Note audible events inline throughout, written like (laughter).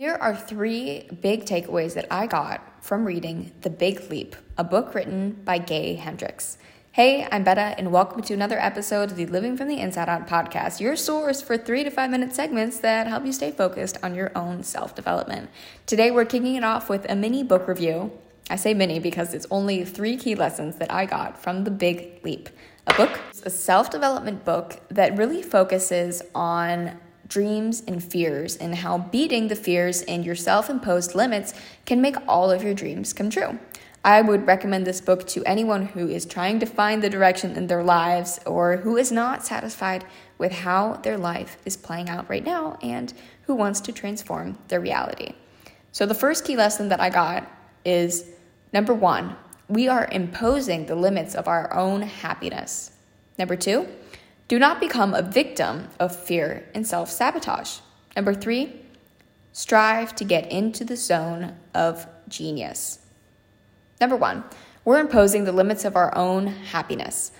Here are three big takeaways that I got from reading The Big Leap, a book written by Gay Hendricks. Hey, I'm Betta, and welcome to another episode of the Living from the Inside Out podcast, your source for three to five minute segments that help you stay focused on your own self development. Today, we're kicking it off with a mini book review. I say mini because it's only three key lessons that I got from The Big Leap, a book, a self development book that really focuses on dreams and fears, and how beating the fears and your self imposed limits can make all of your dreams come true. I would recommend this book to anyone who is trying to find the direction in their lives or who is not satisfied with how their life is playing out right now and who wants to transform their reality. So, the first key lesson that I got is number one, we are imposing the limits of our own happiness. Number two, do not become a victim of fear and self sabotage. Number three, strive to get into the zone of genius. Number one, we're imposing the limits of our own happiness.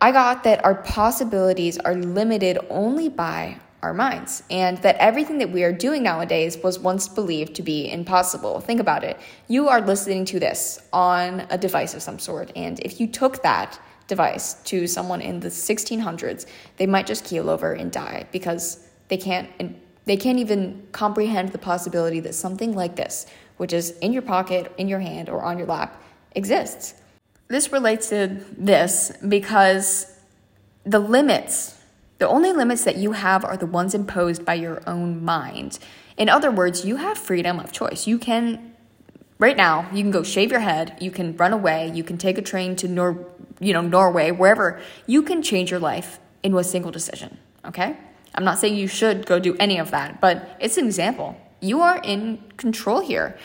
I got that our possibilities are limited only by our minds, and that everything that we are doing nowadays was once believed to be impossible. Think about it. You are listening to this on a device of some sort, and if you took that device to someone in the 1600s, they might just keel over and die because they can't they can't even comprehend the possibility that something like this, which is in your pocket, in your hand, or on your lap, exists. This relates to this because the limits, the only limits that you have are the ones imposed by your own mind. In other words, you have freedom of choice. You can right now, you can go shave your head, you can run away, you can take a train to Nor you know, Norway, wherever, you can change your life in a single decision, okay? I'm not saying you should go do any of that, but it's an example. You are in control here.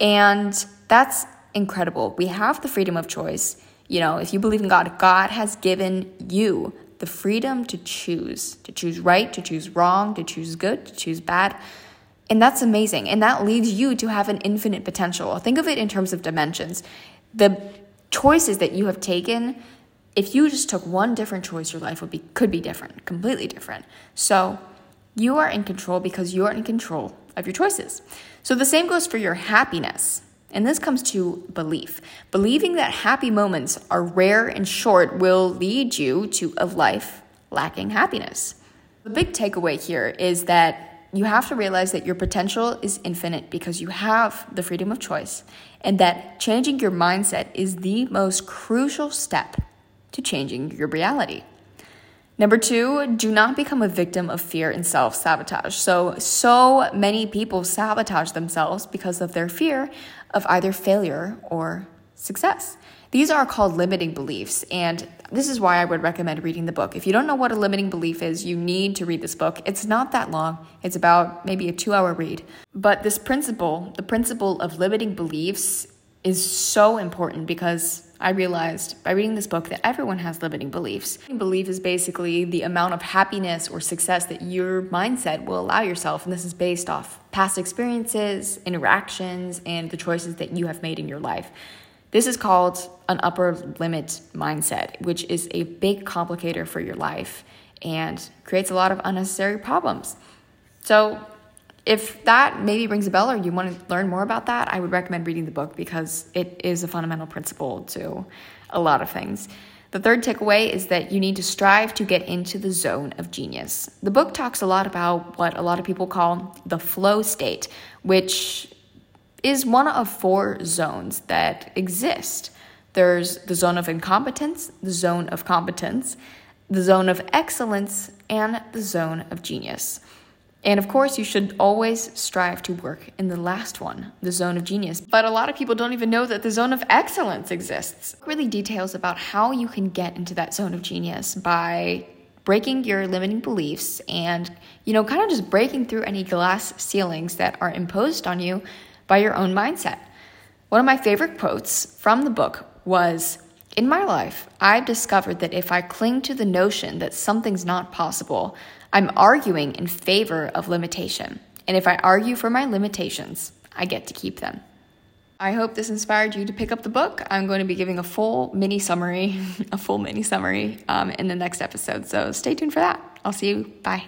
And that's incredible. We have the freedom of choice. You know, if you believe in God, God has given you the freedom to choose, to choose right, to choose wrong, to choose good, to choose bad. And that's amazing. And that leads you to have an infinite potential. Think of it in terms of dimensions. The choices that you have taken, if you just took one different choice, your life would be could be different, completely different. So you are in control because you are in control of your choices. So the same goes for your happiness. And this comes to belief. Believing that happy moments are rare and short will lead you to a life lacking happiness. The big takeaway here is that you have to realize that your potential is infinite because you have the freedom of choice, and that changing your mindset is the most crucial step to changing your reality. Number two, do not become a victim of fear and self sabotage. So, so many people sabotage themselves because of their fear of either failure or success. These are called limiting beliefs, and this is why I would recommend reading the book. If you don't know what a limiting belief is, you need to read this book. It's not that long, it's about maybe a two hour read. But this principle, the principle of limiting beliefs, is so important because I realized by reading this book that everyone has limiting beliefs. Belief is basically the amount of happiness or success that your mindset will allow yourself, and this is based off past experiences, interactions, and the choices that you have made in your life. This is called an upper limit mindset, which is a big complicator for your life and creates a lot of unnecessary problems. So, if that maybe rings a bell or you want to learn more about that, I would recommend reading the book because it is a fundamental principle to a lot of things. The third takeaway is that you need to strive to get into the zone of genius. The book talks a lot about what a lot of people call the flow state, which is one of four zones that exist. There's the zone of incompetence, the zone of competence, the zone of excellence, and the zone of genius. And of course, you should always strive to work in the last one, the zone of genius. But a lot of people don't even know that the zone of excellence exists. Really details about how you can get into that zone of genius by breaking your limiting beliefs and, you know, kind of just breaking through any glass ceilings that are imposed on you by your own mindset. One of my favorite quotes from the book was In my life, I've discovered that if I cling to the notion that something's not possible, I'm arguing in favor of limitation. And if I argue for my limitations, I get to keep them. I hope this inspired you to pick up the book. I'm going to be giving a full mini summary, (laughs) a full mini summary um, in the next episode. So stay tuned for that. I'll see you. Bye.